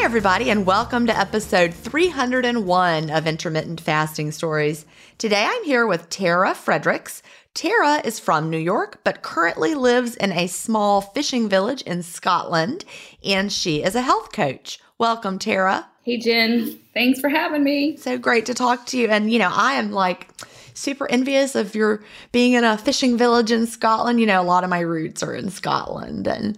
Hi, everybody, and welcome to episode 301 of Intermittent Fasting Stories. Today I'm here with Tara Fredricks. Tara is from New York, but currently lives in a small fishing village in Scotland, and she is a health coach. Welcome, Tara. Hey, Gin. Thanks for having me. So great to talk to you. And, you know, I am like, super envious of your being in a fishing village in Scotland. You know, a lot of my roots are in Scotland and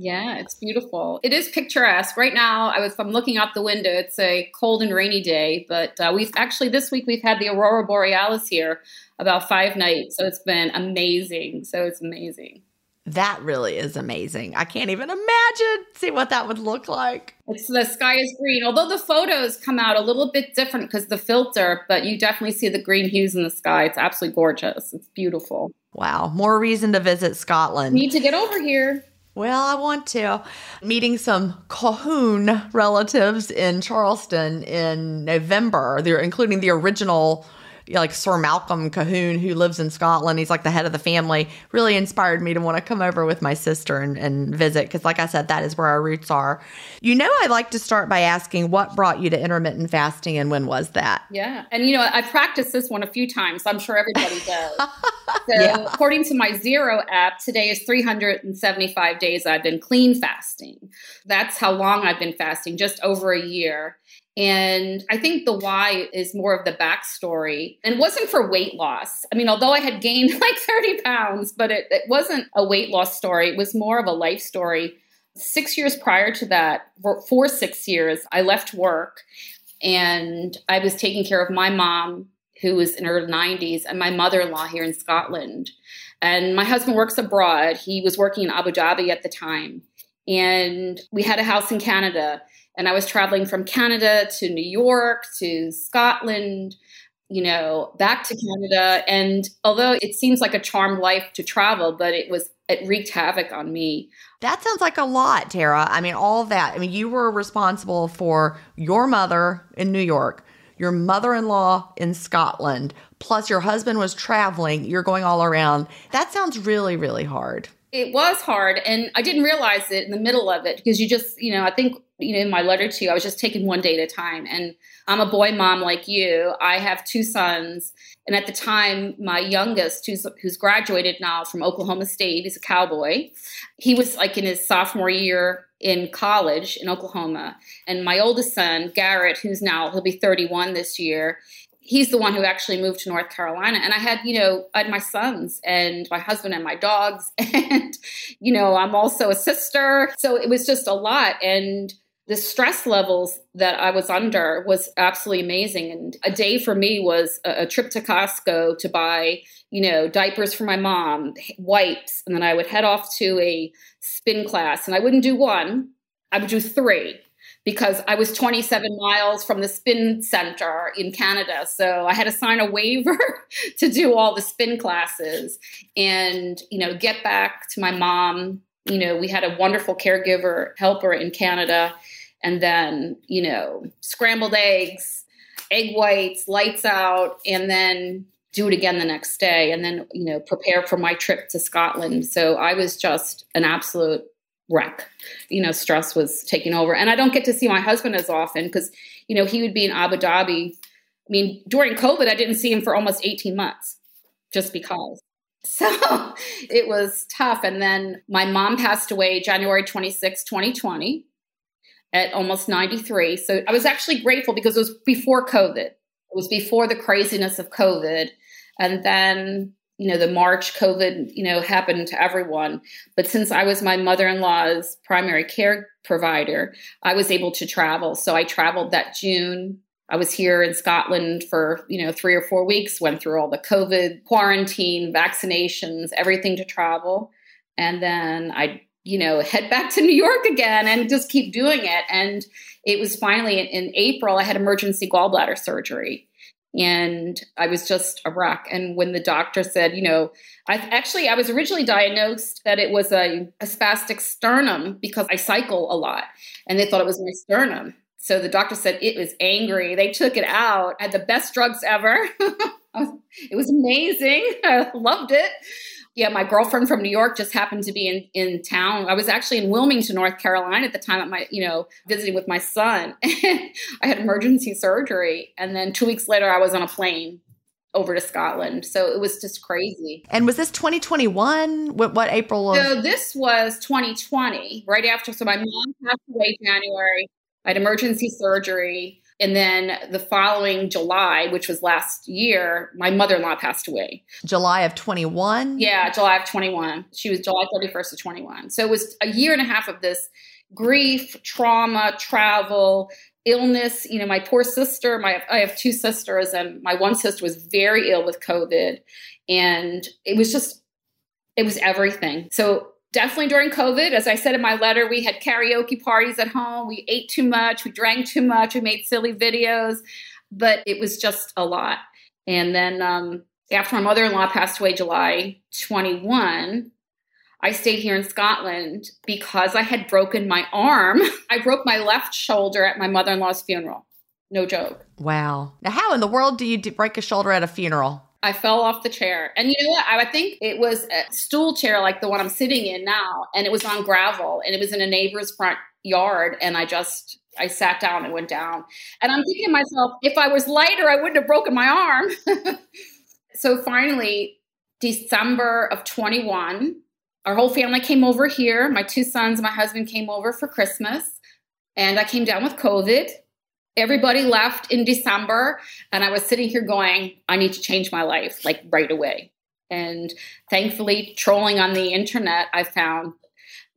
yeah, it's beautiful. It is picturesque. Right now, I was I'm looking out the window. It's a cold and rainy day, but uh, we've actually this week we've had the aurora borealis here about five nights, so it's been amazing. So it's amazing. That really is amazing. I can't even imagine see what that would look like. It's the sky is green. Although the photos come out a little bit different because the filter, but you definitely see the green hues in the sky. It's absolutely gorgeous. It's beautiful. Wow, more reason to visit Scotland. Need to get over here. Well, I want to. Meeting some Colquhoun relatives in Charleston in November, they're including the original like Sir Malcolm Colquhoun, who lives in Scotland. He's like the head of the family. Really inspired me to want to come over with my sister and, and visit because, like I said, that is where our roots are. You know, I like to start by asking what brought you to intermittent fasting and when was that? Yeah. And, you know, I practiced this one a few times. So I'm sure everybody does. so, yeah. according to my Zero app, today is 375 days I've been clean fasting. That's how long I've been fasting, just over a year. And I think the why is more of the backstory. And wasn't for weight loss. I mean, although I had gained like 30 pounds, but it, it wasn't a weight loss story. It was more of a life story. Six years prior to that, for, for six years, I left work and I was taking care of my mom who was in her 90s, and my mother in law here in Scotland. And my husband works abroad. He was working in Abu Dhabi at the time. And we had a house in Canada. And I was traveling from Canada to New York to Scotland, you know, back to Canada. And although it seems like a charmed life to travel, but it was, it wreaked havoc on me. That sounds like a lot, Tara. I mean, all that. I mean, you were responsible for your mother in New York, your mother in law in Scotland, plus your husband was traveling. You're going all around. That sounds really, really hard. It was hard. And I didn't realize it in the middle of it because you just, you know, I think, you know, in my letter to you, I was just taking one day at a time. And I'm a boy mom like you. I have two sons. And at the time, my youngest, who's, who's graduated now from Oklahoma State, he's a cowboy. He was like in his sophomore year in college in Oklahoma. And my oldest son, Garrett, who's now, he'll be 31 this year, he's the one who actually moved to North Carolina. And I had, you know, I had my sons and my husband and my dogs. And, you know, I'm also a sister. So it was just a lot. And the stress levels that I was under was absolutely amazing. And a day for me was a, a trip to Costco to buy, you know, diapers for my mom, wipes. And then I would head off to a spin class. And I wouldn't do one, I would do three because I was 27 miles from the spin center in Canada. So I had to sign a waiver to do all the spin classes and, you know, get back to my mom. You know, we had a wonderful caregiver helper in Canada. And then, you know, scrambled eggs, egg whites, lights out, and then do it again the next day. And then, you know, prepare for my trip to Scotland. So I was just an absolute wreck. You know, stress was taking over. And I don't get to see my husband as often because, you know, he would be in Abu Dhabi. I mean, during COVID, I didn't see him for almost 18 months just because. So it was tough. And then my mom passed away January 26, 2020, at almost 93. So I was actually grateful because it was before COVID. It was before the craziness of COVID. And then you know the march covid you know happened to everyone but since i was my mother-in-law's primary care provider i was able to travel so i traveled that june i was here in scotland for you know three or four weeks went through all the covid quarantine vaccinations everything to travel and then i you know head back to new york again and just keep doing it and it was finally in, in april i had emergency gallbladder surgery and I was just a wreck. And when the doctor said, you know, I actually I was originally diagnosed that it was a, a spastic sternum because I cycle a lot, and they thought it was my sternum. So the doctor said it was angry. They took it out. I had the best drugs ever. it was amazing. I loved it yeah, my girlfriend from New York just happened to be in, in town. I was actually in Wilmington, North Carolina at the time at my, you know, visiting with my son. I had emergency surgery. And then two weeks later, I was on a plane over to Scotland. So it was just crazy. And was this 2021? What, what April? Of- so this was 2020, right after. So my mom passed away January. I had emergency surgery. And then the following July, which was last year, my mother in law passed away. July of 21? Yeah, July of 21. She was July 31st of 21. So it was a year and a half of this grief, trauma, travel, illness. You know, my poor sister, my I have two sisters, and my one sister was very ill with COVID. And it was just, it was everything. So definitely during COVID, as I said in my letter, we had karaoke parties at home. We ate too much, we drank too much, we made silly videos, but it was just a lot. And then um, after my mother in law passed away July 21, I stayed here in Scotland because I had broken my arm. I broke my left shoulder at my mother in law's funeral. No joke. Wow. Now, how in the world do you break a shoulder at a funeral? I fell off the chair. And you know what? I, think it was a stool chair like the one I'm sitting in now. And it was on gravel and it was in a neighbor's front yard. And I just, I sat down and went down. And I'm thinking to myself, if I was lighter, I wouldn't have broken my arm. so finally, December of 21, our whole family came over here. My two sons, my husband came over for Christmas. And I came down with COVID everybody left in December, and I was sitting here going, I need to change my life like right away. And thankfully, trolling on the internet, I found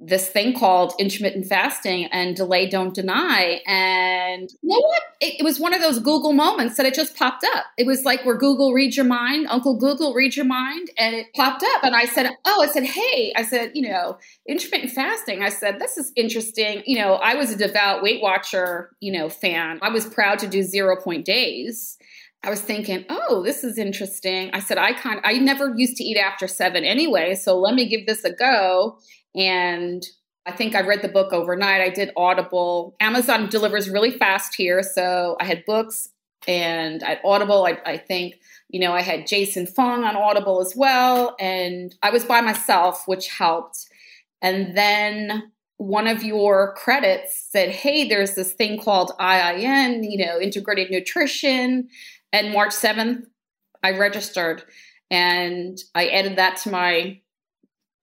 this thing called intermittent fasting and delay don't deny. And you know what? It, it, was one of those google moments that it just popped up. It was like where google reads your mind uncle google reads your mind and it popped up. And i said oh i said hey i said you know intermittent fasting. I said this is interesting. You know i was a devout weight watcher you know fan. I was proud to do zero point days. I was thinking, oh, this is interesting. I said, I kind I never used to eat after seven anyway, so let me give this a go. And I think I read the book overnight. I did Audible. Amazon delivers really fast here. So I had books and at Audible, I, I think, you know, I had Jason Fung on Audible as well. And I was by myself, which helped. And then one of your credits said, hey, there's this thing called IIN, you know, integrated nutrition. And March 7th, I registered and I added that to my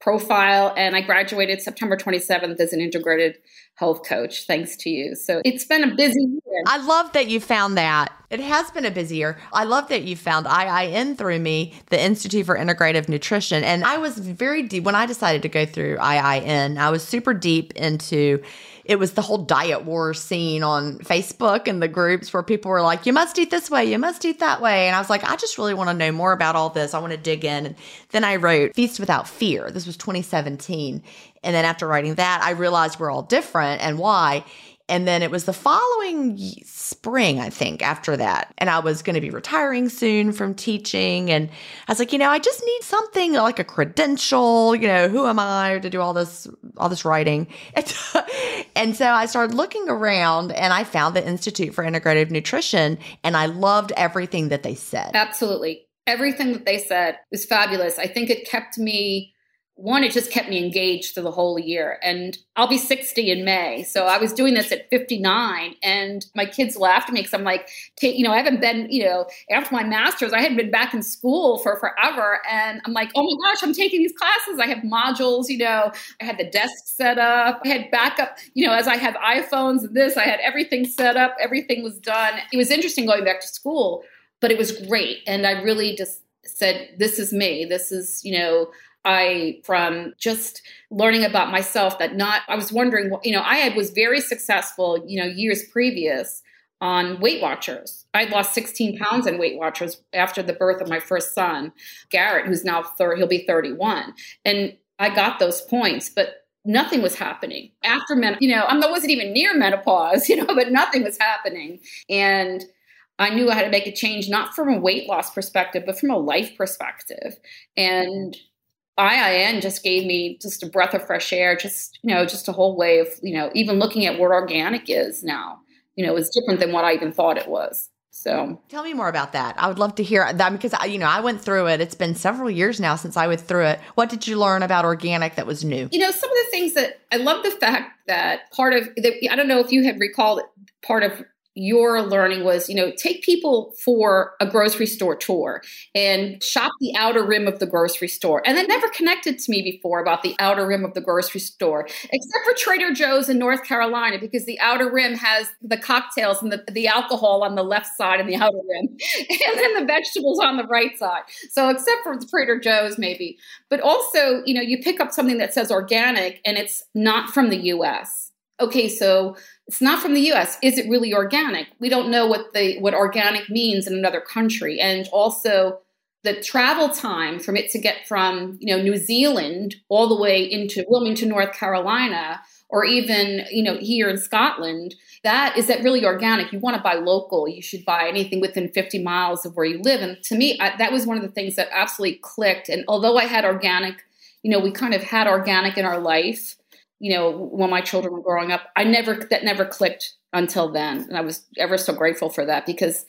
profile and I graduated September 27th as an integrated health coach thanks to you. So it's been a busy year. I love that you found that. It has been a busy year. I love that you found IIN through me, the Institute for Integrative Nutrition. And I was very deep when I decided to go through IIN. I was super deep into it was the whole diet war scene on Facebook and the groups where people were like, you must eat this way, you must eat that way. And I was like, I just really want to know more about all this. I want to dig in. And then I wrote Feast Without Fear. This was 2017. And then after writing that, I realized we're all different and why. And then it was the following spring, I think, after that. And I was going to be retiring soon from teaching. And I was like, you know, I just need something like a credential. You know, who am I to do all this, all this writing? and so I started looking around and I found the Institute for Integrative Nutrition and I loved everything that they said. Absolutely. Everything that they said was fabulous. I think it kept me one, it just kept me engaged through the whole year. And I'll be 60 in May. So I was doing this at 59 and my kids laughed at me because I'm like, you know, I haven't been, you know, after my master's, I hadn't been back in school for forever. And I'm like, oh my gosh, I'm taking these classes. I have modules, you know, I had the desk set up. I had backup, you know, as I have iPhones and this, I had everything set up. Everything was done. It was interesting going back to school, but it was great. And I really just said, this is me. This is, you know, I, from just learning about myself, that not, I was wondering, you know, I was very successful, you know, years previous on Weight Watchers. I lost 16 pounds in Weight Watchers after the birth of my first son, Garrett, who's now 30, he'll be 31. And I got those points, but nothing was happening after men, you know, I wasn't even near menopause, you know, but nothing was happening. And I knew I had to make a change, not from a weight loss perspective, but from a life perspective. And IIN just gave me just a breath of fresh air, just, you know, just a whole way of, you know, even looking at what organic is now, you know, is different than what I even thought it was. So tell me more about that. I would love to hear that because I, you know, I went through it. It's been several years now since I went through it. What did you learn about organic that was new? You know, some of the things that I love the fact that part of the, I don't know if you had recalled part of your learning was, you know, take people for a grocery store tour and shop the outer rim of the grocery store. And that never connected to me before about the outer rim of the grocery store, except for Trader Joe's in North Carolina, because the outer rim has the cocktails and the, the alcohol on the left side and the outer rim, and then the vegetables on the right side. So, except for Trader Joe's, maybe. But also, you know, you pick up something that says organic and it's not from the US. Okay, so it's not from the US. Is it really organic? We don't know what the what organic means in another country. And also the travel time from it to get from, you know, New Zealand all the way into Wilmington, North Carolina, or even, you know, here in Scotland, that is that really organic. You want to buy local. You should buy anything within 50 miles of where you live. And to me, I, that was one of the things that absolutely clicked. And although I had organic, you know, we kind of had organic in our life you know, when my children were growing up. I never that never clicked until then, and I was ever so grateful for that because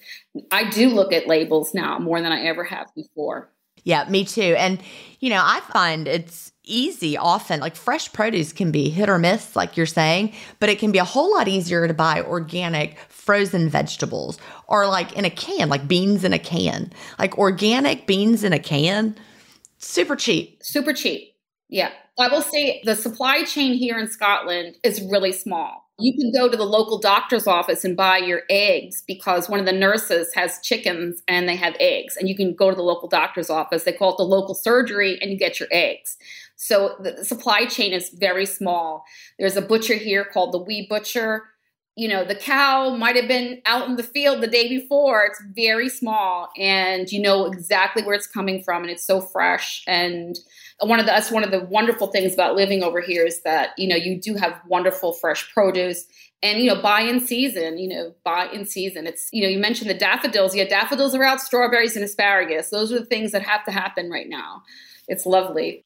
I do look at labels now more than I ever have before. Yeah, me too. And you know, I find it's easy often like fresh produce can be hit or miss like you're saying but it can be a whole lot easier to buy organic frozen vegetables or like in a can like beans in a can like organic beans in a can super cheap super cheap yeah I will say the supply chain here in Scotland is really small. You can go to the local doctor's office and buy your eggs because one of the nurses has chickens and they have eggs. And you can go to the local doctor's office. They call it the local surgery and you get your eggs. So the supply chain is very small. There's a butcher here called the Wee Butcher. You know, the cow might have been out in the field the day before. It's very small and you know exactly where it's coming from and it's so fresh and one of the that's one of the wonderful things about living over here is that you know you do have wonderful fresh produce. And you know buy in season you know buy in season. It's you know you mentioned the daffodils. Yeah daffodils are out. Strawberries and asparagus. Those are the things that have to happen right now. It's lovely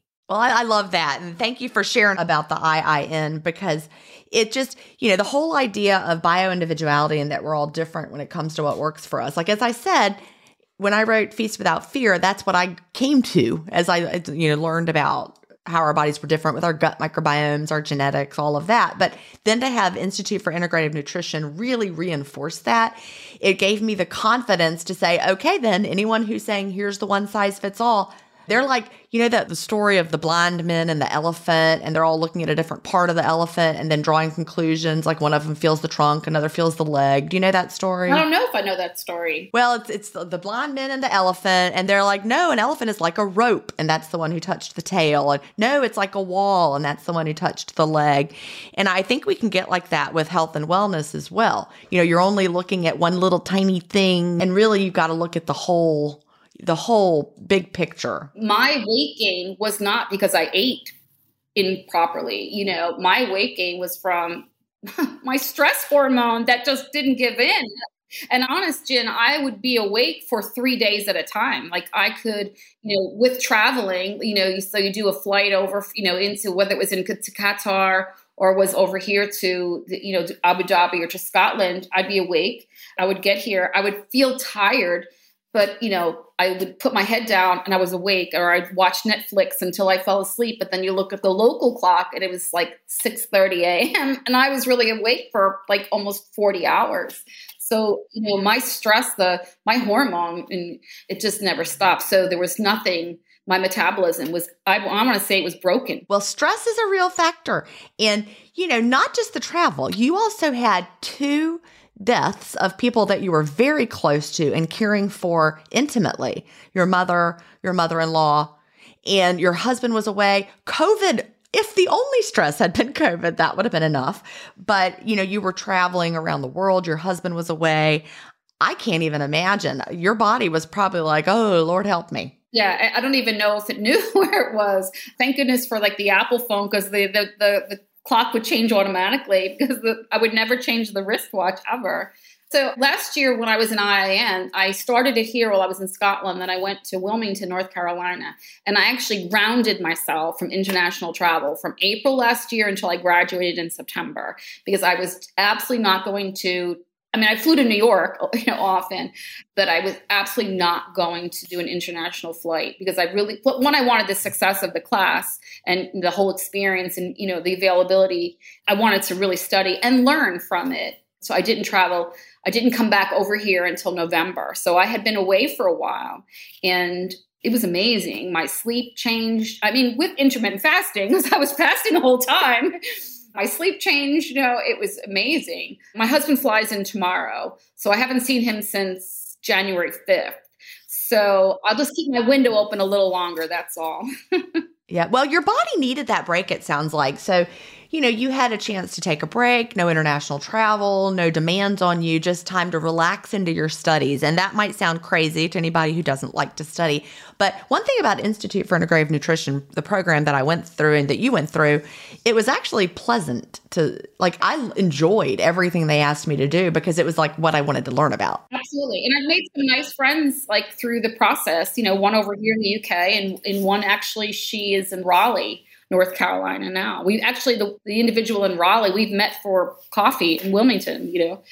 Well, I, I, love that. And thank you for sharing about the IIN because it just, you know, the whole idea of bio individuality and that we're all different when it comes to what works for us. Like, as I said, when I wrote Feast Without Fear, that's what I came to as I, you know, learned about how our bodies were different with our gut microbiomes, our genetics, all of that. But then to have Institute for Integrative Nutrition really reinforce that, it gave me the confidence to say, okay, then anyone who's saying here's the one size fits all, they're like, you know, that the story of the blind men and the elephant, and they're all looking at a different part of the elephant and then drawing conclusions. Like one of them feels the trunk, another feels the leg. Do you know that story? I don't know if I know that story. Well, it's it's the, the blind men and the elephant, and they're like, no, an elephant is like a rope, and that's the one who touched the tail. And no, it's like a wall, and that's the one who touched the leg. And I think we can get like that with health and wellness as well. You know, you're only looking at one little tiny thing, and really you've got to look at the whole the whole big picture. My weight gain was not because I ate improperly. You know, my weight gain was from my stress hormone that just didn't give in. And honest, Gin, I would be awake for three days at a time. Like I could, you know, with traveling, you know, so you do a flight over, you know, into whether it was into Qatar or was over here to, you know, Abu Dhabi or to Scotland, I'd be awake. I would get here. I would feel tired but you know i would put my head down and i was awake or i'd watch netflix until i fell asleep. But then you look at the local clock and it was like 6.30 a.m and i was really awake for like almost 40 hours. So you know my stress the my hormone and it just never stopped. So there was nothing. My metabolism was I, I want to say it was broken. Well stress is a real factor. And you know not just the travel. You also had two deaths of people that you were very close to and caring for intimately your mother, your mother in law, and your husband was away. COVID if the only stress had been COVID, that would have been enough. But, you know, you were traveling around the world, your husband was away. I can't even imagine. Your body was probably like, oh, Lord help me. Yeah, I don't even know if it knew where it was. Thank goodness for like the Apple phone because the, the, the the clock would change automatically because the, I would never change the wristwatch ever. So last year when I was in IIN, I started it here while I was in Scotland. Then I went to Wilmington, North Carolina, and I actually grounded myself from international travel from April last year until I graduated in September because I was absolutely not going to I mean, I flew to New York you know, often, but I was absolutely not going to do an international flight because I really, one, I wanted the success of the class and the whole experience and, you know, the availability. I wanted to really study and learn from it. So I didn't travel. I didn't come back over here until November. So I had been away for a while and it was amazing. My sleep changed. I mean, with intermittent fasting, because I was fasting the whole time my sleep changed. You know, it was amazing. My husband flies in tomorrow, so I haven't seen him since January 5th. So I'll just keep my window open a little longer. That's all. yeah. Well, your body needed that break, it sounds like. So you know, you had a chance to take a break, no international travel, no demands on you, just time to relax into your studies. And that might sound crazy to anybody who doesn't like to study. But one thing about Institute for Integrative Nutrition, the program that I went through and that you went through, it was actually pleasant to like I enjoyed everything they asked me to do because it was like what I wanted to learn about. Absolutely. And I've made some nice friends like through the process, you know, one over here in the UK and, and one actually she is in Raleigh North Carolina now. We actually the, the individual in Raleigh we've met for coffee in Wilmington. You know,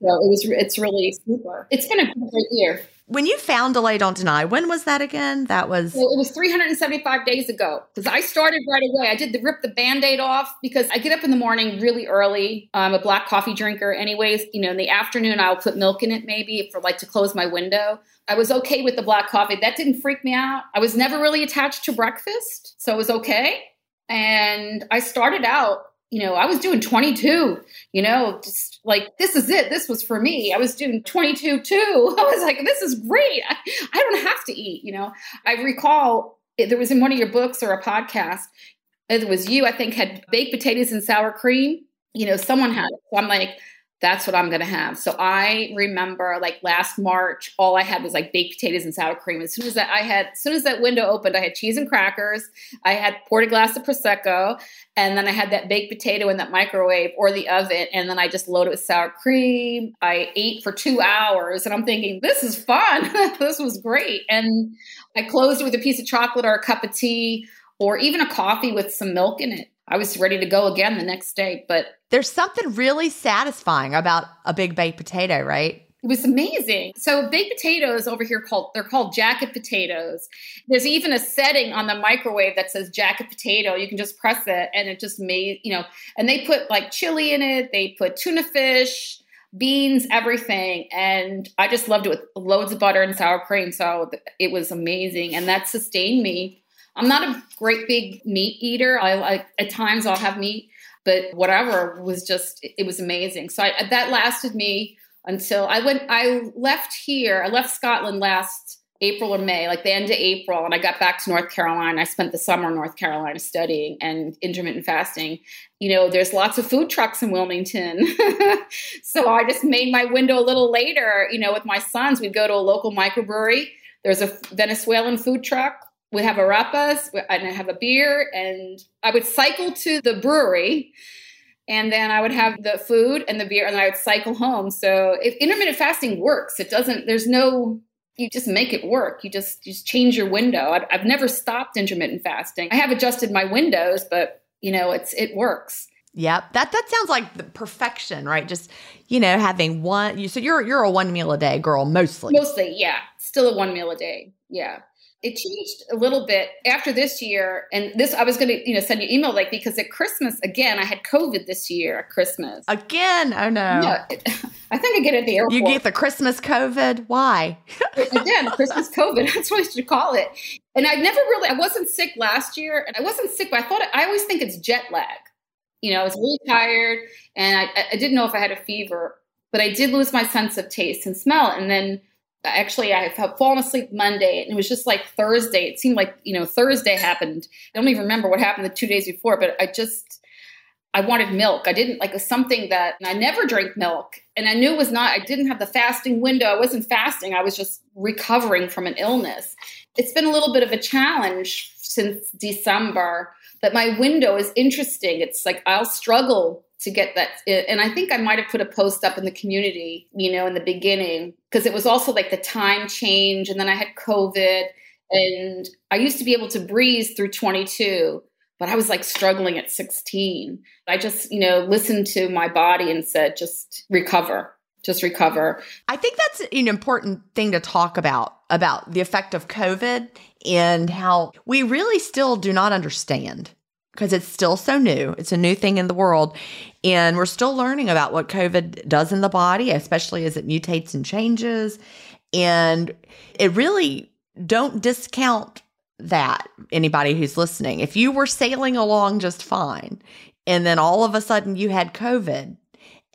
so it was it's really super. It's been a great year. When you found Delay Don't Deny, when was that again? That was so it was 375 days ago because I started right away. I did the rip the band-aid off because I get up in the morning really early. I'm a black coffee drinker anyways. You know, in the afternoon I'll put milk in it maybe for like to close my window. I was okay with the black coffee. That didn't freak me out. I was never really attached to breakfast, so it was okay. And I started out, you know, I was doing 22, you know, just like, this is it. This was for me. I was doing 22 too. I was like, this is great. I, I don't have to eat, you know. I recall there was in one of your books or a podcast, it was you, I think, had baked potatoes and sour cream. You know, someone had it. So I'm like, that's what I'm going to have. So I remember like last March, all I had was like baked potatoes and sour cream. As soon as that I had, as soon as that window opened, I had cheese and crackers. I had poured a glass of prosecco, and then I had that baked potato in that microwave or the oven, and then I just loaded with sour cream. I ate for two hours, and I'm thinking this is fun. this was great, and I closed it with a piece of chocolate or a cup of tea or even a coffee with some milk in it. I was ready to go again the next day, but there's something really satisfying about a big baked potato, right? It was amazing. So baked potatoes over here called they're called jacket potatoes. There's even a setting on the microwave that says jacket potato. You can just press it and it just made, you know, and they put like chili in it, they put tuna fish, beans, everything. And I just loved it with loads of butter and sour cream. So it was amazing. And that sustained me. I'm not a great big meat eater. I like at times I'll have meat, but whatever was just it was amazing. So I, that lasted me until I went. I left here. I left Scotland last April or May, like the end of April, and I got back to North Carolina. I spent the summer in North Carolina studying and intermittent fasting. You know, there's lots of food trucks in Wilmington. so I just made my window a little later, you know, with my sons. We'd go to a local microbrewery. There's a Venezuelan food truck we have arepas and I have a beer and I would cycle to the brewery and then I would have the food and the beer and I would cycle home. So if intermittent fasting works, it doesn't, there's no, you just make it work. You just, you just change your window. I've, I've never stopped intermittent fasting. I have adjusted my windows, but you know, it's, it works. Yep. That that sounds like perfection, right? Just, you know, having one you so you're you're a one meal a day girl mostly. Mostly, yeah. Still a one meal a day. Yeah it changed a little bit after this year. And this i was going to you know send you email like because at christmas again i had covid this year at christmas. Again? Oh no. Yeah. I think i get it at the airport. you get the christmas covid? Why? Again christmas covid that's what i should call it. And i never really i wasn't sick last year and i wasn't sick but i thought i always think it's jet lag. You know i was really tired and i, I didn't know if i had a fever but i did lose my sense of taste and smell. And then actually I have fallen asleep Monday and it was just like Thursday. It seemed like, you know, Thursday happened. I don't even remember what happened the two days before, but I just I wanted milk. I didn't like something that I never drank milk. And I knew it was not, I didn't have the fasting window. I wasn't fasting. I was just recovering from an illness. it's been a little bit of a challenge since December. But my window is interesting. It's like I'll struggle to get that. Eh, and I think I might have put a post up in the community, you know, in the beginning, because it was also like the time change. And then I had COVID. And I used to be able to breeze through 22, but I was like struggling at 16. I just, you know, listened to my body and said, just recover, just recover. I think that's an important thing to talk about about the effect of COVID and how we really still do not understand because it's still so new. It's a new thing in the world. And we're still learning about what COVID does in the body, especially as it mutates and changes. And it really don't discount that anybody who's listening. If you were sailing along just fine and then all of a sudden you had COVID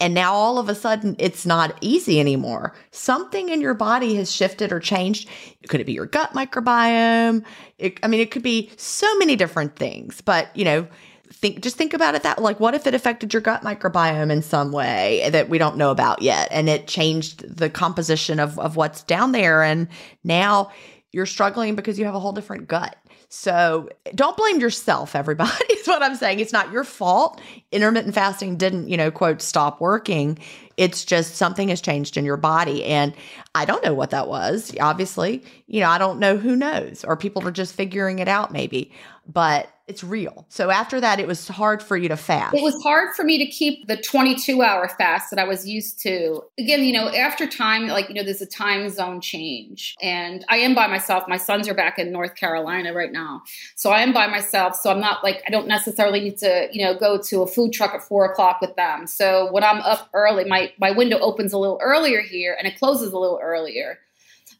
and now all of a sudden it's not easy anymore, something in your body has shifted or changed. Could it be your gut microbiome? It, I mean, it could be so many different things, but you know, think just think about it that like what if it affected your gut microbiome in some way that we don't know about yet and it changed the composition of of what's down there and now you're struggling because you have a whole different gut. So don't blame yourself, everybody, is what I'm saying. It's not your fault. Intermittent fasting didn't, you know, quote, stop working. It's just something has changed in your body. And I don't know what that was. Obviously, you know, I don't know who knows, or people are just figuring it out maybe. But it's real. So after that, it was hard for you to fast. It was hard for me to keep the 22 hour fast that I was used to. Again, you know, after time, like, you know, there's a time zone change. And I am by myself. My sons are back in North Carolina right now. So I am by myself. So I'm not like, I don't necessarily need to, you know, go to a food truck at four o'clock with them. So when I'm up early, my, my window opens a little earlier here and it closes a little earlier.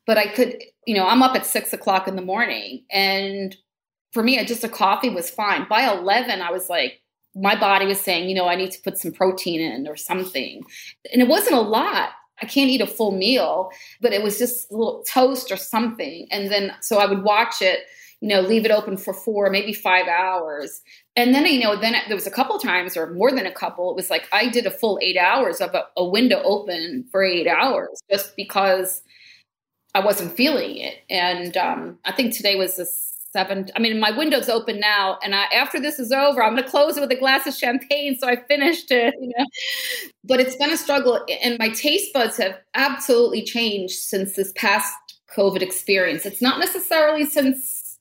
But I could, you know, I'm up at six o'clock in the morning and for me, just a coffee was fine. By 11, I was like, my body was saying, you know, I need to put some protein in or something. And it wasn't a lot. I can't eat a full meal, but it was just a little toast or something. And then, so I would watch it, you know, leave it open for four, maybe five hours. And then, you know, then there was a couple times or more than a couple. It was like I did a full eight hours of a, a window open for eight hours just because I wasn't feeling it. And um, I think today was this seven. I mean, my window's open now, and I, after this is over, I'm going to close it with a glass of champagne. So I finished it, you know. But it's been a struggle, and my taste buds have absolutely changed since this past COVID experience. It's not necessarily since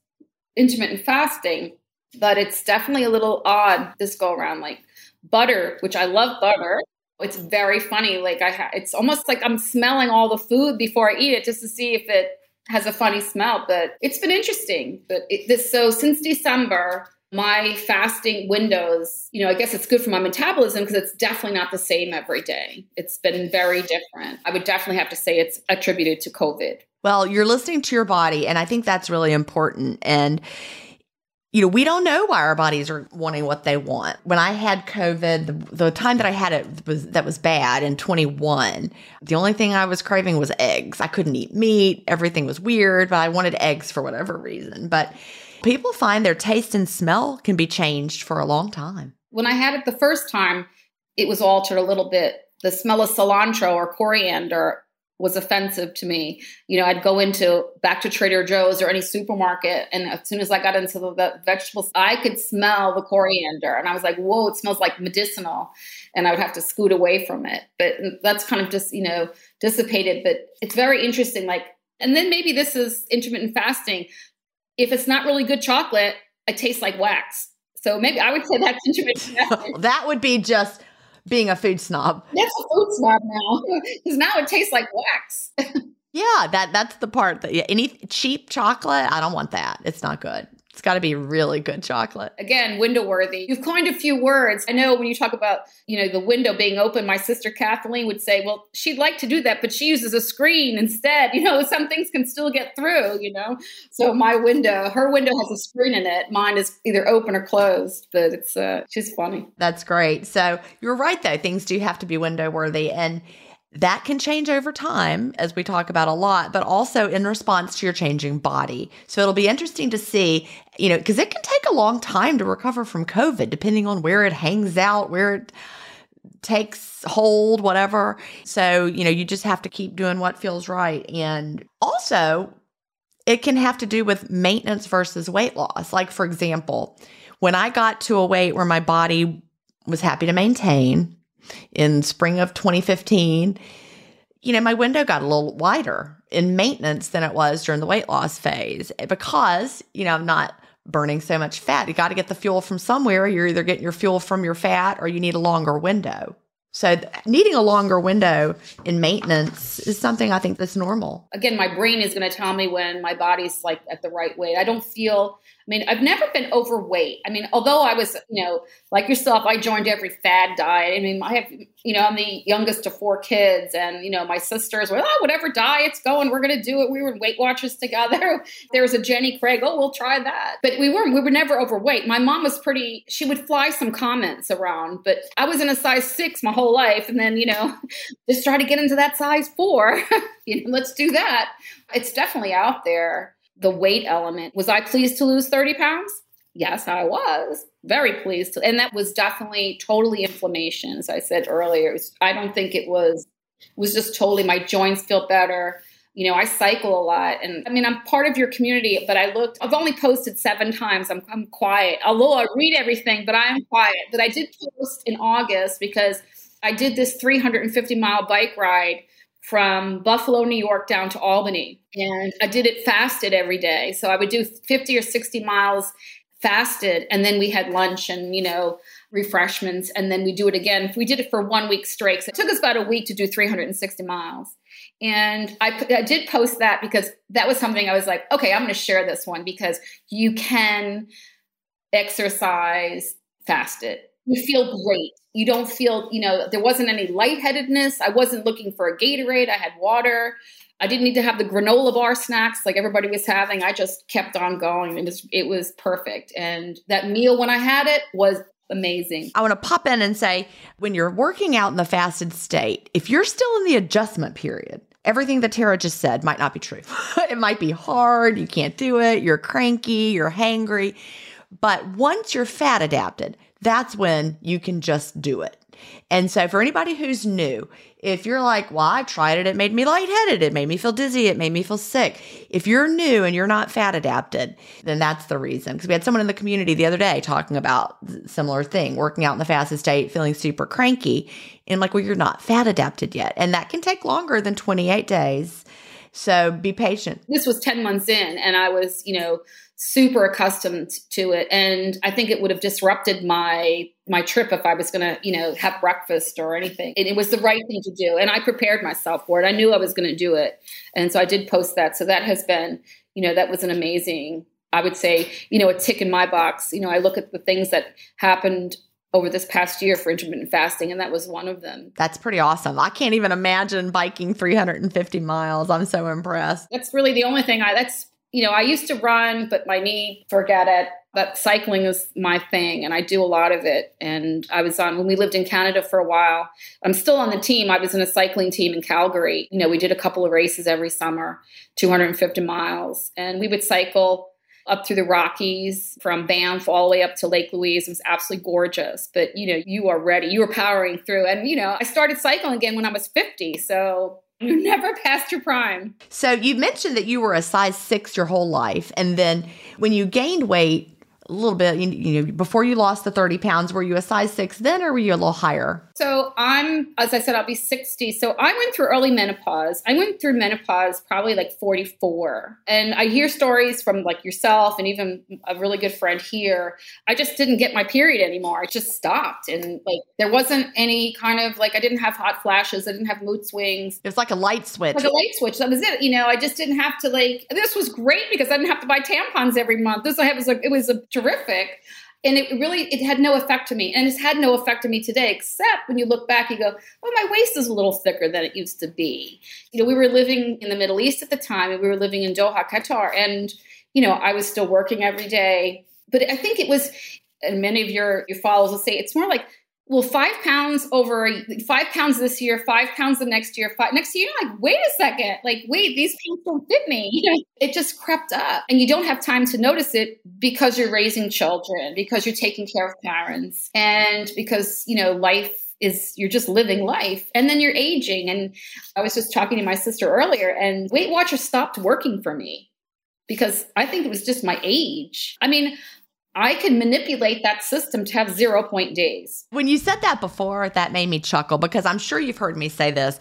intermittent fasting, but it's definitely a little odd this go around. Like butter, which I love butter. It's very funny. Like I, ha- it's almost like I'm smelling all the food before I eat it just to see if it has a funny smell, but it's been interesting. But it, this so since December, my fasting windows, you know, I guess it's good for my metabolism because it's definitely not the same every day. It's been very different. I would definitely have to say it's attributed to COVID. Well, you're listening to your body, and I think that's really important. And you know, we don't know why our bodies are wanting what they want. When I had COVID, the, the, time that I had it was that was bad in 21. The only thing I was craving was eggs. I couldn't eat meat. Everything was weird, but I wanted eggs for whatever reason. But people find their taste and smell can be changed for a long time. When I had it the first time, it was altered a little bit. The smell of cilantro or coriander was offensive to me. You know, I'd go into back to Trader Joe's or any supermarket, and as soon as I got into the, the, vegetables, I could smell the coriander, and I was like, "Whoa, it smells like medicinal," and I would have to scoot away from it. But that's kind of just you know dissipated. But it's very interesting. Like, and then maybe this is intermittent fasting. If it's not really good chocolate, it tastes like wax. So maybe I would say that's intermittent fasting. that would be just being a food snob. That's a food snob now, because now it tastes like wax. yeah, that that's the part that yeah, any cheap chocolate, I don't want that. It's not good. It's got to be really good chocolate. Again, window worthy. You've coined a few words. I know when you talk about, you know, the window being open, my sister Kathleen would say, well, she'd like to do that, but she uses a screen instead. You know, some things can still get through, you know? So my window, her window has a screen in it. Mine is either open or closed, but it's, uh, she's funny. That's great. So you're right, though. Things do have to be window worthy. And that can change over time, as we talk about a lot, but also in response to your changing body. So it'll be interesting to see, you know, because it can take a long time to recover from COVID, depending on where it hangs out, where it takes hold, whatever. So, you know, you just have to keep doing what feels right. And also, it can have to do with maintenance versus weight loss. Like, for example, when I got to a weight where my body was happy to maintain in spring of 2015, you know, my window got a little wider in maintenance than it was during the weight loss phase because, you know, I'm not burning so much fat. You got to get the fuel from somewhere. You're either getting your fuel from your fat or you need a longer window. So needing a longer window in maintenance is something I think that's normal. Again, my brain is going to tell me when my body's like at the right weight. I don't feel I mean, I've never been overweight. I mean, although I was, you know, like yourself, I joined every fad diet. I mean, I have, you know, I'm the youngest of four kids, and you know, my sisters were, oh, whatever diet's going, we're going to do it. We were Weight Watchers together. there was a Jenny Craig, oh, we'll try that. But we weren't. We were never overweight. My mom was pretty. She would fly some comments around, but I was in a size six my whole life, and then you know, just try to get into that size four. you know, let's do that. It's definitely out there the weight element. Was I pleased to lose 30 pounds? Yes, I was very pleased. To, and that was definitely totally inflammation, as I said earlier. Was, I don't think it was, it was just totally my joints feel better. You know, I cycle a lot. And I mean, I'm part of your community, but I looked, I've only posted seven times. I'm, I'm quiet, although I read everything, but I'm quiet. But I did post in August because I did this 350 mile bike ride from Buffalo, New York down to Albany. And I did it fasted every day. So I would do 50 or 60 miles fasted. And then we had lunch and, you know, refreshments. And then we do it again. We did it for one week straight. So it took us about a week to do 360 miles. And I, I did post that because that was something I was like, okay, I'm going to share this one because you can exercise fasted. You feel great you don't feel, you know, there wasn't any lightheadedness. I wasn't looking for a Gatorade. I had water. I didn't need to have the granola bar snacks like everybody was having. I just kept on going. It was it was perfect. And that meal when I had it was amazing. I want to pop in and say when you're working out in the fasted state, if you're still in the adjustment period, everything that Tara just said might not be true. it might be hard, you can't do it, you're cranky, you're hangry. But once you're fat adapted, that's when you can just do it. And so, for anybody who's new, if you're like, well, I tried it, it made me lightheaded, it made me feel dizzy, it made me feel sick. If you're new and you're not fat adapted, then that's the reason. Because we had someone in the community the other day talking about similar thing, working out in the fastest state, feeling super cranky. And like, well, you're not fat adapted yet. And that can take longer than 28 days. So be patient. This was 10 months in, and I was, you know, super accustomed to it and i think it would have disrupted my my trip if i was going to you know have breakfast or anything and it was the right thing to do and i prepared myself for it i knew i was going to do it and so i did post that so that has been you know that was an amazing i would say you know a tick in my box you know i look at the things that happened over this past year for intermittent fasting, and that was one of them. That's pretty awesome. I can't even imagine biking 350 miles. I'm so impressed. That's really the only thing I, that's you know, I used to run, but my knee, forget it. But cycling is my thing, and I do a lot of it. And I was on when we lived in Canada for a while. I'm still on the team. I was in a cycling team in Calgary. You know, we did a couple of races every summer, 250 miles, and we would cycle up through the Rockies from Banff all the way up to Lake Louise. It was absolutely gorgeous. But you know, you are ready. You are powering through. And you know, I started cycling again when I was 50. So you're never past your prime. So you mentioned that you were a size six your whole life. And then when you gained weight, a little bit, you, you know, before you lost the 30 pounds, were you a size six then or were you a little higher? So I'm, as I said, I'll be 60. So I went through early menopause. I went through menopause probably like 44. And I hear stories from like yourself and even a really good friend here. I just didn't get my period anymore. I just stopped. And like there wasn't any kind of like, I didn't have hot flashes. I didn't have mood swings. It was like a light switch. Like a light switch. That was it. You know, I just didn't have to like, this was great because I didn't have to buy tampons every month. This I have was like, it was a terrific and it really it had no effect to me. And it's had no effect to me today except when you look back you go oh my waist is a little thicker than it used to be. You know we were living in the middle east at the time and we were living in doha qatar and you know i was still working every day. But i think it was and many of your your followers will say it's more like well, five pounds over five pounds this year, five pounds the next year, five next year. Like, wait a second, like, wait, these pants don't fit me. It just crept up, and you don't have time to notice it because you're raising children, because you're taking care of parents, and because you know life is you're just living life, and then you're aging. And I was just talking to my sister earlier, and Weight Watchers stopped working for me because I think it was just my age. I mean, I can manipulate that system to have zero point days. When you said that before, that made me chuckle because I'm sure you've heard me say this.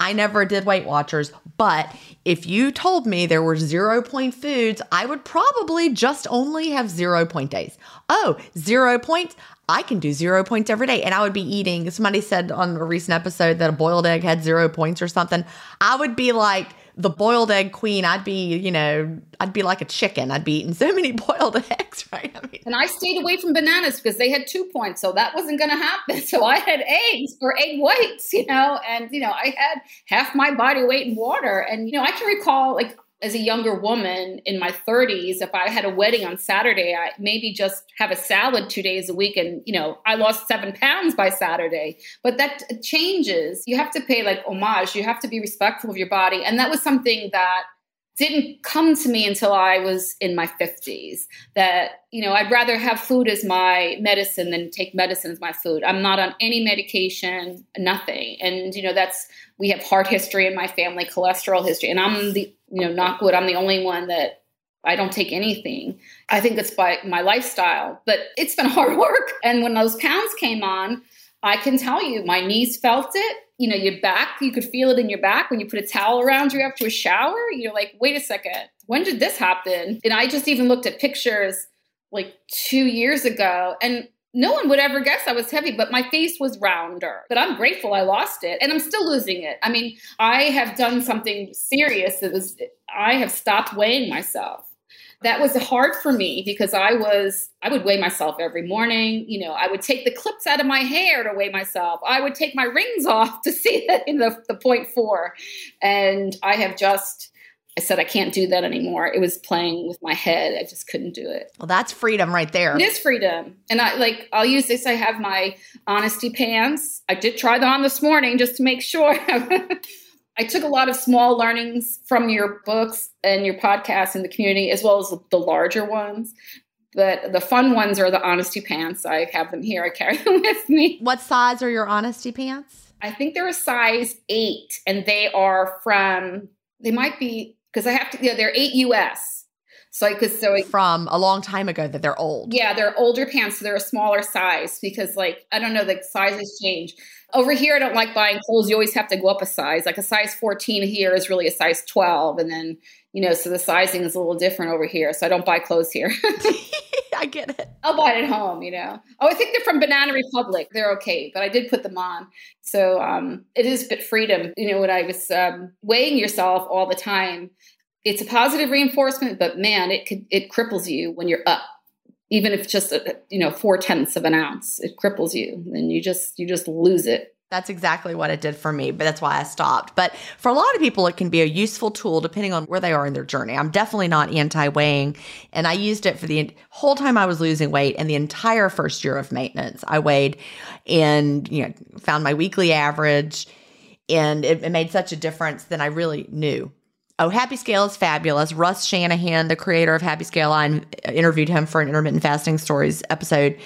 I never did Weight Watchers, but if you told me there were zero point foods, I would probably just only have zero point days. Oh, zero points. I can do zero points every day. And I would be eating, somebody said on a recent episode that a boiled egg had zero points or something. I would be like, the boiled egg queen, I'd be, you know, I'd be like a chicken. I'd be eating so many boiled eggs, right? I mean, and I stayed away from bananas because they had two points, so that wasn't going to happen. So I had eggs or egg whites, you know, and you know, I had half my body weight in water. And you know, I can recall like as a younger woman in my 30s, if I had a wedding on Saturday, I maybe just have a salad two days a week. And, you know, I lost seven pounds by Saturday. But that changes. You have to pay like homage, you have to be respectful of your body. And that was something that didn't come to me until I was in my 50s. That, you know, I'd rather have food as my medicine than take medicine as my food. I'm not on any medication, nothing. And, you know, that's, we have heart history in my family, cholesterol history. And I'm the, you know, knock wood, I'm the only one that I don't take anything. I think it's by my lifestyle, but it's been hard work. And when those pounds came on, I can tell you, my knees felt it you know, your back, you could feel it in your back when you put a towel around you after a shower. You're like, wait a second, when did this happen? And I just even looked at pictures like two years ago and no one would ever guess I was heavy, but my face was rounder. But I'm grateful I lost it and I'm still losing it. I mean, I have done something serious that was, I have stopped weighing myself that was hard for me because I was I would weigh myself every morning. You know, I would take the clips out of my hair to weigh myself. I would take my rings off to see that in the, the point four. And I have just I said I can't do that anymore. It was playing with my head. I just couldn't do it. Well, that's freedom right there. It is freedom. And I like I'll use this. I have my honesty pants. I did try them on this morning just to make sure. I took a lot of small learnings from your books and your podcast in the community, as well as the larger ones. But the fun ones are the honesty pants. I have them here. I carry them with me. What size are your honesty pants? I think they're a size eight, and they are from. They might be because I have to. Yeah, they're eight US. So I could so from a long time ago that they're old. Yeah, they're older pants, so they're a smaller size because like I don't know, the sizes change. Over here, I don't like buying clothes. You always have to go up a size. Like a size 14 here is really a size 12. And then, you know, so the sizing is a little different over here. So I don't buy clothes here. I get it. I'll buy it at home, you know. Oh, I think they're from Banana Republic. They're okay, but I did put them on. So um, it is a bit freedom. You know, when I was um, weighing yourself all the time, it's a positive reinforcement, but man, it could, it cripples you when you're up even if just a, you know four tenths of an ounce it cripples you and you just you just lose it that's exactly what it did for me, but that's why I stopped. But for a lot of people, it can be a useful tool depending on where they are in their journey. I'm definitely not anti weighing, and I used it for the whole time I was losing weight and the entire first year of maintenance. I weighed and you know found my weekly average, and it, it made such a difference. Then I really knew Oh, Happy Scale is fabulous. Russ Shanahan, the creator of Happy Scale, I interviewed him for an intermittent fasting stories episode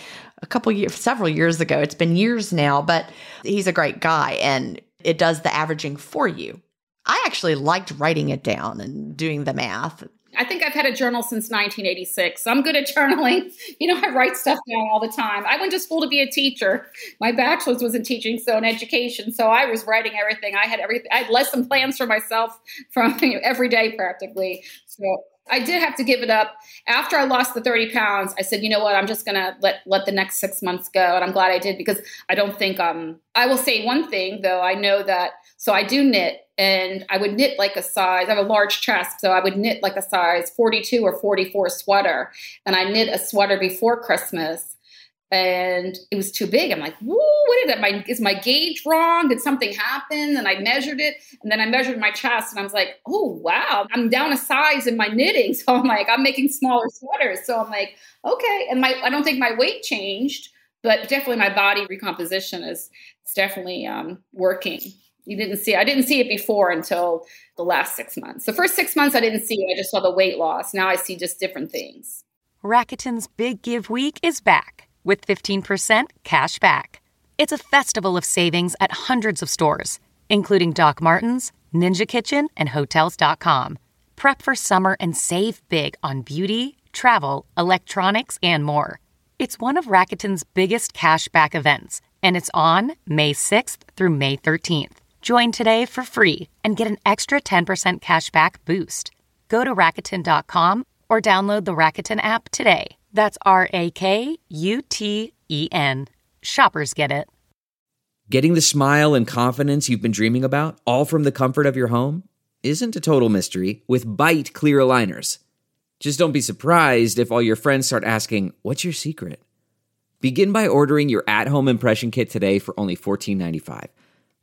a couple years, several years ago. It's been years now, but he's a great guy and it does the averaging for you. I actually liked writing it down and doing the math. I think I've had a journal since 1986. I'm good at journaling. You know, I write stuff down all the time. I went to school to be a teacher. My bachelor's was in teaching, so in education. So I was writing everything. I had everything. I had lesson plans for myself from you know, every day practically. So I did have to give it up after I lost the 30 pounds. I said, you know what? I'm just gonna let let the next six months go, and I'm glad I did because I don't think um. I will say one thing though. I know that so I do knit and I would knit like a size. I have a large chest, so I would knit like a size 42 or 44 sweater. And I knit a sweater before Christmas, and it was too big. I'm like, "Woo! What is? My is my gauge wrong? Did something happen?" And I measured it, and then I measured my chest, and I was like, "Oh wow! I'm down a size in my knitting." So I'm like, I'm making smaller sweaters. So I'm like, okay. And my I don't think my weight changed, but definitely my body recomposition is it's definitely um, working you didn't see I didn't see it before until the last six months. The first six months I didn't see it. I just saw the weight loss. Now I see just different things. Rakuten's Big Give Week is back with 15% cash back. It's a festival of savings at hundreds of stores, including Doc Martens, Ninja Kitchen, and Hotels.com. Prep for summer and save big on beauty, travel, electronics, and more. It's one of Rakuten's biggest cash back events, and it's on May 6th through May 13th. Join today for free and get an extra 10% cashback boost. Go to Rakuten.com or download the Rakuten app today. That's R A K U T E N. Shoppers get it. Getting the smile and confidence you've been dreaming about, all from the comfort of your home, isn't a total mystery with Byte clear aligners. Just don't be surprised if all your friends start asking, What's your secret? Begin by ordering your at home impression kit today for only $14.95.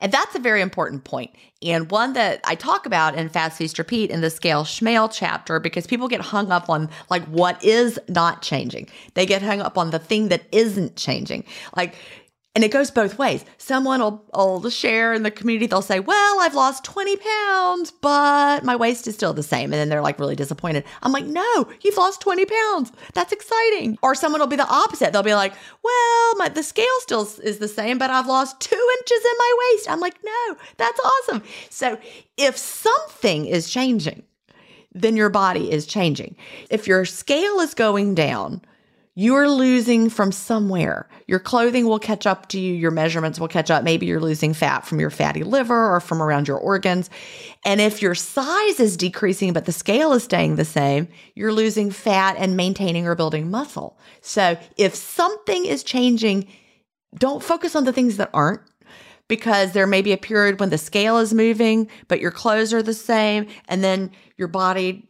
And that's a very important point, and one that I talk about in Fast Feast Repeat in the Scale Schmale chapter because people get hung up on like what is not changing. They get hung up on the thing that isn't changing. Like and it goes both ways. Someone will, will share in the community, they'll say, Well, I've lost 20 pounds, but my waist is still the same. And then they're like really disappointed. I'm like, No, you've lost 20 pounds. That's exciting. Or someone will be the opposite. They'll be like, Well, my, the scale still is the same, but I've lost two inches in my waist. I'm like, No, that's awesome. So if something is changing, then your body is changing. If your scale is going down, you're losing from somewhere. Your clothing will catch up to you, your measurements will catch up. Maybe you're losing fat from your fatty liver or from around your organs. And if your size is decreasing, but the scale is staying the same, you're losing fat and maintaining or building muscle. So if something is changing, don't focus on the things that aren't because there may be a period when the scale is moving, but your clothes are the same, and then your body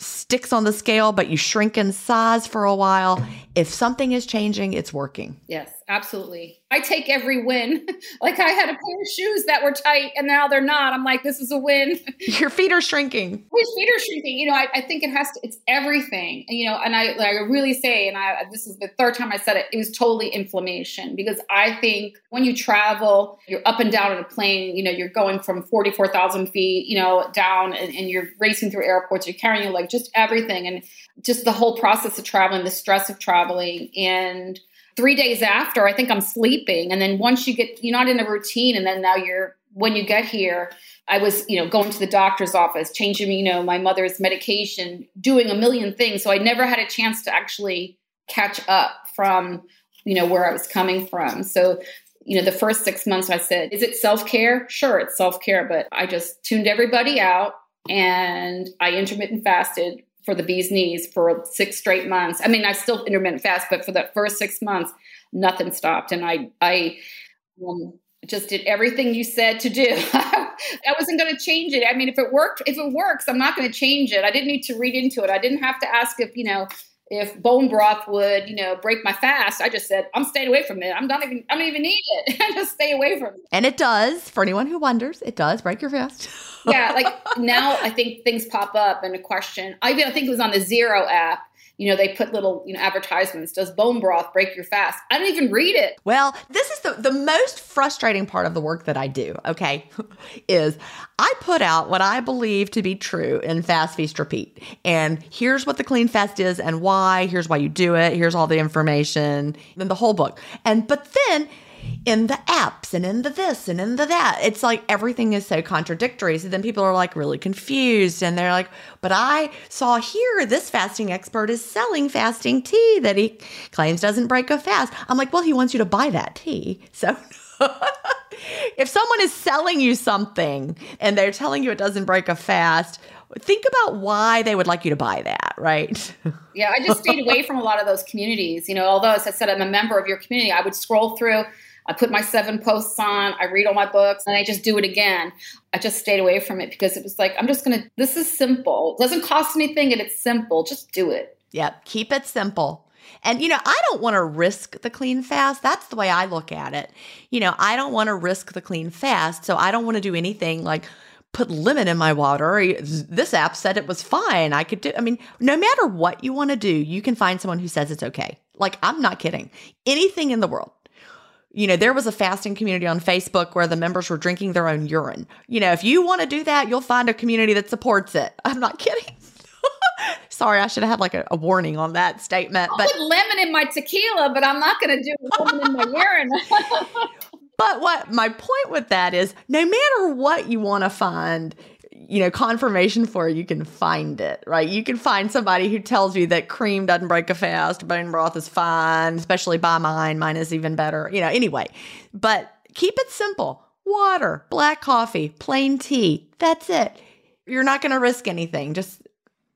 sticks on the scale, but you shrink in size for a while. If something is changing, it's working. Yes, absolutely. I take every win. like I had a pair of shoes that were tight and now they're not. I'm like, this is a win. Your feet are shrinking. My feet are shrinking. You know, I, I, think it has to, it's everything. And, you know, and I, like, I really say, and I, this is the third time I said it, it was totally inflammation because I think when you travel, you're up and down in a plane, you know, you're going from 44,000 feet, you know, down and, and you're racing through airports, you're carrying like just everything. And just the whole process of traveling, the stress of traveling and, three days after, I think I'm sleeping. And then once you get, you're not in a routine. And then now you're, when you get here, I was, you know, going to the doctor's office, changing, you know, my mother's medication, doing a million things. So I never had a chance to actually catch up from, you know, where I was coming from. So, you know, the first six months I said, is it self care? Sure, it's self care, but I just tuned everybody out and I intermittent fasted for the bee's knees for six straight months. I mean, I still intermittent fast, but for the first six months, nothing stopped, and I I um, just did everything you said to do. I wasn't going to change it. I mean, if it worked, if it works, I'm not going to change it. I didn't need to read into it. I didn't have to ask if you know if bone broth would, you know, break my fast, I just said, I'm staying away from it. I'm not even, I don't even need it. I just stay away from it. And it does, for anyone who wonders, it does break your fast. yeah. Like now I think things pop up and a question. I even I think it was on the Zero app you know, they put little, you know, advertisements. Does bone broth break your fast? I don't even read it. Well, this is the, the most frustrating part of the work that I do, okay, is I put out what I believe to be true in Fast Feast Repeat. And here's what the clean fast is and why. Here's why you do it. Here's all the information, and the whole book. And but then in the apps and in the this and in the that. It's like everything is so contradictory. So then people are like really confused and they're like, but I saw here this fasting expert is selling fasting tea that he claims doesn't break a fast. I'm like, well, he wants you to buy that tea. So if someone is selling you something and they're telling you it doesn't break a fast, think about why they would like you to buy that, right? yeah, I just stayed away from a lot of those communities. You know, although as I said, I'm a member of your community, I would scroll through I put my seven posts on, I read all my books, and I just do it again. I just stayed away from it because it was like, I'm just going to, this is simple. It doesn't cost anything and it's simple. Just do it. Yep. Keep it simple. And, you know, I don't want to risk the clean fast. That's the way I look at it. You know, I don't want to risk the clean fast. So I don't want to do anything like, put lemon in my water. This app said it was fine. I could do, I mean, no matter what you want to do, you can find someone who says it's okay. Like, I'm not kidding. Anything in the world you know, there was a fasting community on Facebook where the members were drinking their own urine. You know, if you want to do that, you'll find a community that supports it. I'm not kidding. Sorry, I should have had like a, a warning on that statement. I'll but put lemon in my tequila, but I'm not going to do lemon in my urine. but what my point with that is, no matter what you want to find, you know, confirmation for, you can find it, right? You can find somebody who tells you that cream doesn't break a fast, bone broth is fine, especially by mine. Mine is even better, you know, anyway. But keep it simple water, black coffee, plain tea. That's it. You're not going to risk anything. Just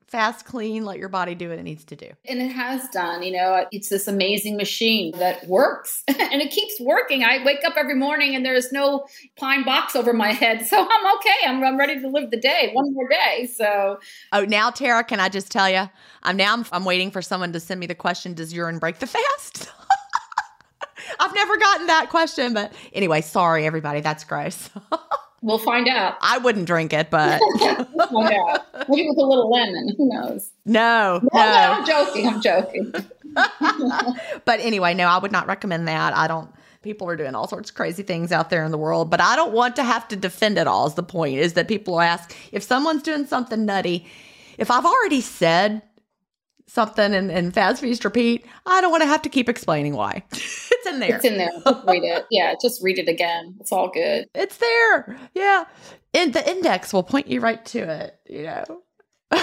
fast, clean, let your body do what it needs to do. And it has done, you know, it's this amazing machine that works and it keeps working. I wake up every morning and there's no pine box over my head. So I'm okay. I'm, I'm ready to live the day, one more day. So, oh, now, Tara, can I just tell you? I'm now, I'm, I'm waiting for someone to send me the question Does urine break the fast? I've never gotten that question, but anyway, sorry, everybody. That's gross. We'll find out. I wouldn't drink it, but we'll find out. Maybe with a little lemon. Who knows? No, no. no. no I'm joking. I'm joking. but anyway, no, I would not recommend that. I don't people are doing all sorts of crazy things out there in the world but i don't want to have to defend it all is the point is that people ask if someone's doing something nutty if i've already said something and, and fast feast repeat, I don't want to have to keep explaining why. it's in there. It's in there. Read it. Yeah, just read it again. It's all good. It's there. Yeah. And the index will point you right to it, you know.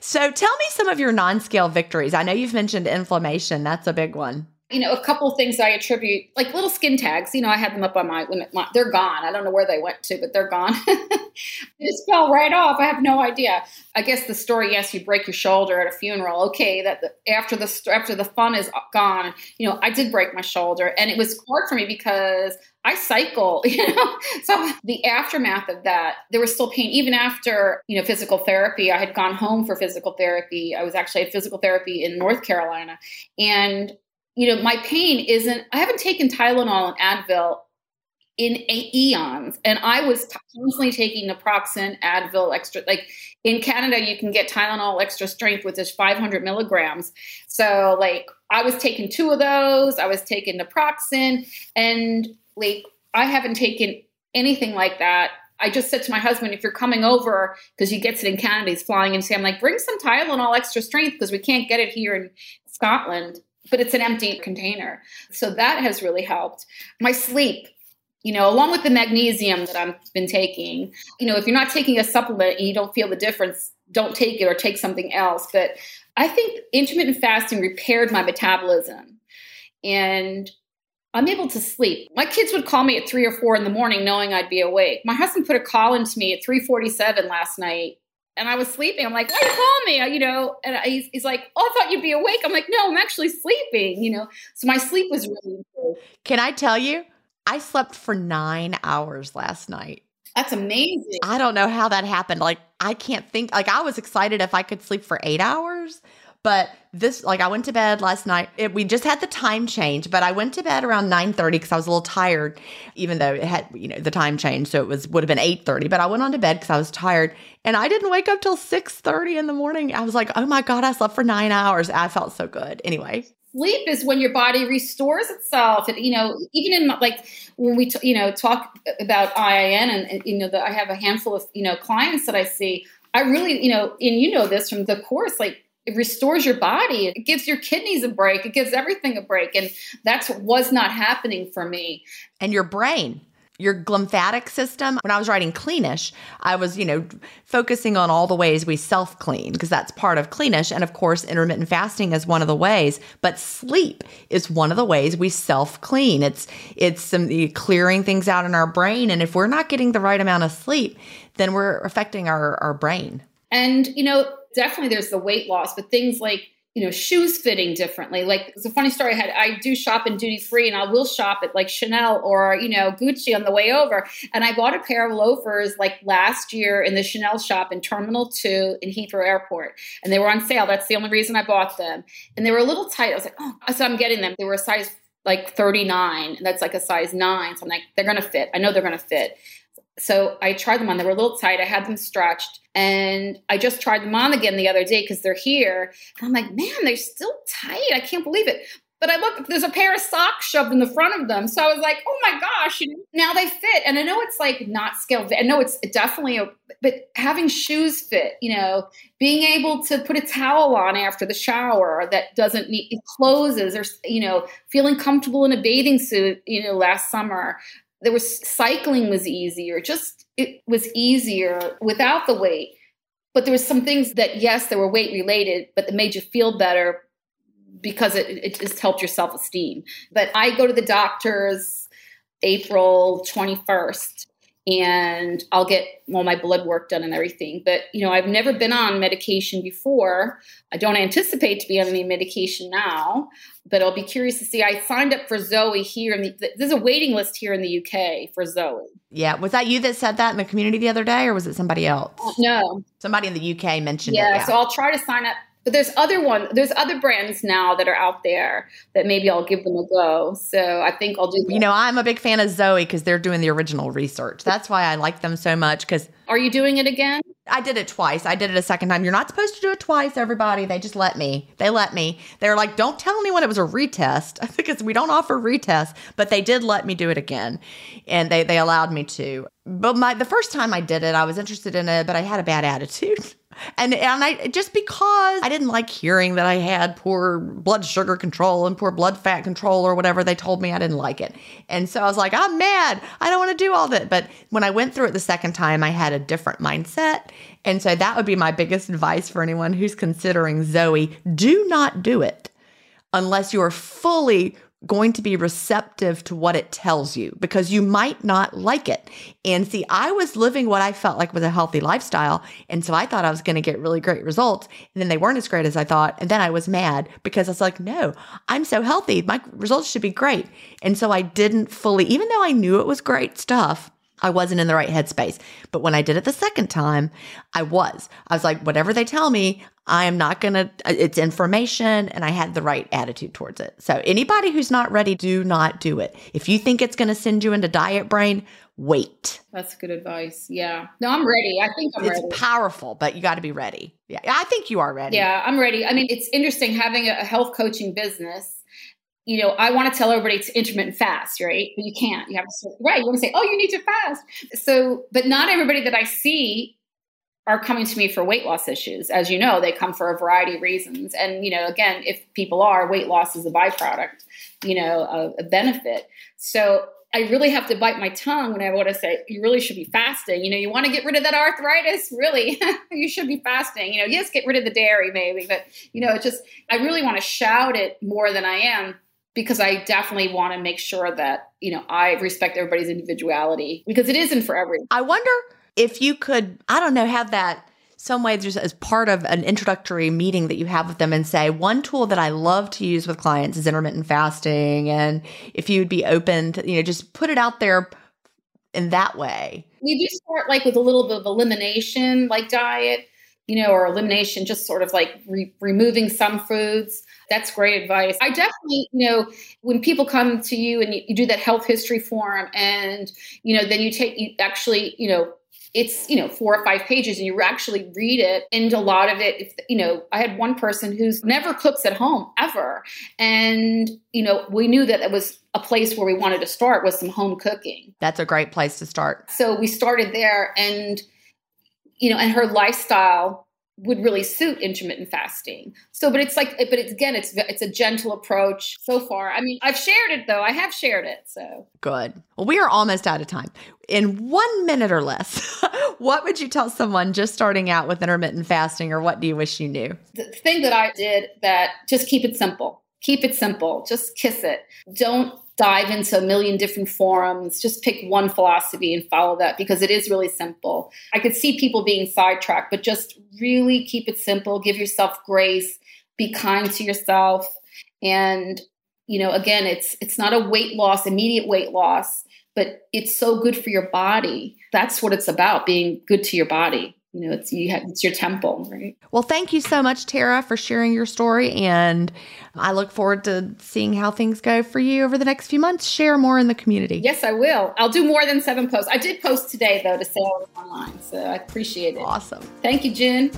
so tell me some of your non-scale victories. I know you've mentioned inflammation. That's a big one you know, a couple of things I attribute, like little skin tags. You know, I had them up on my, my they're gone. I don't know where they went to, but they're gone. they just fell right off. I have no idea. I guess the story, yes, you break your shoulder at a funeral. Okay, that the, after the after the fun is gone, you know, I did break my shoulder, and it was hard for me because I cycle, you know. So the aftermath of that, there was still pain even after, you know, physical therapy. I had gone home for physical therapy. I was actually at physical therapy in North Carolina. And you know, my pain isn't, I haven't taken Tylenol and Advil in eons. And I was constantly taking naproxen, Advil, extra, like in Canada, you can get Tylenol extra strength, with just 500 milligrams. So, like, I was taking two of those, I was taking naproxen, and like, I haven't taken anything like that. I just said to my husband, if you're coming over, because he gets it in Canada, he's flying in, say, I'm like, bring some Tylenol extra strength because we can't get it here in Scotland but it's an empty container. So that has really helped. My sleep, you know, along with the magnesium that I've been taking, you know, if you're not taking a supplement and you don't feel the difference, don't take it or take something else. But I think intermittent fasting repaired my metabolism and I'm able to sleep. My kids would call me at three or four in the morning knowing I'd be awake. My husband put a call into me at 347 last night and I was sleeping. I'm like, why you call me? You know, and he's, he's like, oh, I thought you'd be awake. I'm like, no, I'm actually sleeping, you know. So my sleep was really good. Can I tell you? I slept for nine hours last night. That's amazing. I don't know how that happened. Like, I can't think, like, I was excited if I could sleep for eight hours. But this, like, I went to bed last night. It, we just had the time change, but I went to bed around nine thirty because I was a little tired, even though it had, you know, the time change, so it was would have been eight thirty. But I went on to bed because I was tired, and I didn't wake up till six thirty in the morning. I was like, oh my god, I slept for nine hours. I felt so good. Anyway, sleep is when your body restores itself. And, you know, even in like when we, you know, talk about IIN and, and you know, the, I have a handful of, you know, clients that I see. I really, you know, and you know this from the course, like it restores your body. It gives your kidneys a break. It gives everything a break. And that's what was not happening for me. And your brain your lymphatic system. When i was writing cleanish i was you know focusing on all the ways we self clean because that's part of cleanish. And of course intermittent fasting is one of the ways but sleep is one of the ways we self clean it's it's some clearing things out in our brain. And if we're not getting the right amount of sleep then we're affecting our our brain and you know definitely there's the weight loss, but things like you know shoes fitting differently. Like it's a funny story. I had I do shop in duty free, and I will shop at like Chanel or you know Gucci on the way over. And I bought a pair of loafers like last year in the Chanel shop in Terminal Two in Heathrow Airport, and they were on sale. That's the only reason I bought them. And they were a little tight. I was like, oh, so I'm getting them. They were a size like 39 and that's like a size 9 so i'm like they're gonna fit i know they're gonna fit so I tried them on. They were a little tight. I had them stretched. And I just tried them on again the other day because they're here. And I'm like, man, they're still tight. I can't believe it. But I look, there's a pair of socks shoved in the front of them. So I was like, oh my gosh, now they fit. And I know it's like not scale. I know it's definitely a, but having shoes fit, you know, being able to put a towel on after the shower that doesn't need, it closes or, you know, feeling comfortable in a bathing suit, you know, last summer. There was cycling was easier. Just, it was easier without the weight. But there was some things that, yes, they were weight related, but that made you feel better because it, it just helped your self esteem. But I go to the doctor's April 21st and I'll get all my blood work done and everything. But you know, I've never been on medication before. I don't anticipate to be on any medication now, but I'll be curious to see. I signed up for Zoe here, and the, there's a waiting list here in the UK for Zoe. Yeah, was that you that said that in the community the other day, or was it somebody else? No, somebody in the UK mentioned yeah, it. Yeah, so I'll try to sign up but there's other one there's other brands now that are out there that maybe I'll give them a go. So I think I'll do that. You know, I'm a big fan of Zoe because they're doing the original research. That's why I like them so much because Are you doing it again? I did it twice. I did it a second time. You're not supposed to do it twice, everybody. They just let me. They let me. They're like, don't tell anyone it was a retest because we don't offer retests, but they did let me do it again. And they, they allowed me to. But my the first time I did it, I was interested in it, but I had a bad attitude. And and I just because I didn't like hearing that I had poor blood sugar control and poor blood fat control or whatever they told me I didn't like it. And so I was like, I'm mad. I don't want to do all that. But when I went through it the second time, I had a different mindset. And so that would be my biggest advice for anyone who's considering Zoe. Do not do it unless you are fully going to be receptive to what it tells you because you might not like it. And see, I was living what I felt like was a healthy lifestyle. And so I thought I was going to get really great results. And then they weren't as great as I thought. And then I was mad because I was like, no, I'm so healthy. My results should be great. And so I didn't fully, even though I knew it was great stuff, I wasn't in the right headspace. But when I did it the second time, I was. I was like, whatever they tell me, I am not going to, uh, it's information. And I had the right attitude towards it. So anybody who's not ready, do not do it. If you think it's going to send you into diet brain, wait. That's good advice. Yeah. No, I'm ready. I think I'm it's ready. powerful, but you got to be ready. Yeah. I think you are ready. Yeah, I'm ready. I mean, it's interesting having a health coaching business you know, I want to tell everybody to intermittent fast, right? But you can't. You have to, right? You want to say, oh, you need to fast. So, but not everybody that I see are coming to me for weight loss issues. As you know, they come for a variety of reasons. And, you know, again, if people are, weight loss is a byproduct, you know, a, a benefit. So I really have to bite my tongue when I want to say, you really should be fasting. You know, you want to get rid of that arthritis? Really? you should be fasting. You know, yes, get rid of the dairy maybe, but, you know, it's just, I really want to shout it more than I am because I definitely want to make sure that, you know, I respect everybody's individuality because it isn't for everyone. I wonder if you could, I don't know, have that some way just as part of an introductory meeting that you have with them and say, one tool that I love to use with clients is intermittent fasting. And if you would be open to, you know, just put it out there in that way. We do start like with a little bit of elimination, like diet, you know, or elimination, just sort of like re- removing some foods. That's great advice. I definitely, you know, when people come to you and you, you do that health history form and, you know, then you take, you actually, you know, it's you know four or five pages and you actually read it. And a lot of it if you know i had one person who's never cooks at home ever. And you know we knew that it was a place where we wanted to start with some home cooking. That's a great place to start. So we started there and you know and her lifestyle would really suit intermittent fasting. So, but it's like, but it's again, it's it's a gentle approach so far. I mean, I've shared it though. I have shared it. So good. Well, we are almost out of time. In one minute or less, what would you tell someone just starting out with intermittent fasting, or what do you wish you knew? The thing that I did that just keep it simple. Keep it simple. Just kiss it. Don't dive into a million different forums. Just pick one philosophy and follow that because it is really simple. I could see people being sidetracked, but just really keep it simple. Give yourself grace. Be kind to yourself. And, you know, again, it's it's not a weight loss, immediate weight loss, but it's so good for your body. That's what it's about, being good to your body you know it's you have it's your temple right? Well thank you so much tara for sharing your story and i look forward to seeing how things go for you over the next few months. Share more in the community. Yes i will. I'll do more than seven posts. I did post today though to say online so i appreciate it. Awesome. Thank you Gin.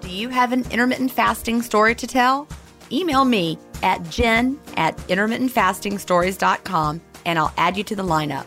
Do you have an intermittent fasting story to tell? Email me at Gin at intermittentfastingstories.com and I'll add you to the lineup.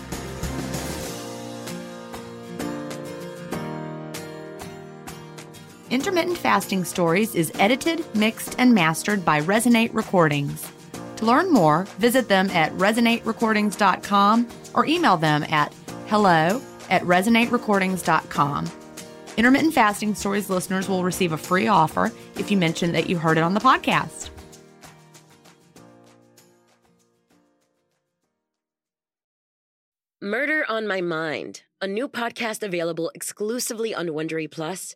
Intermittent Fasting Stories is edited, mixed, and mastered by Resonate Recordings. To learn more, visit them at resonaterecordings.com or email them at hello at resonaterecordings.com. Intermittent Fasting Stories listeners will receive a free offer if you mention that you heard it on the podcast. Murder on My Mind, a new podcast available exclusively on Wondery Plus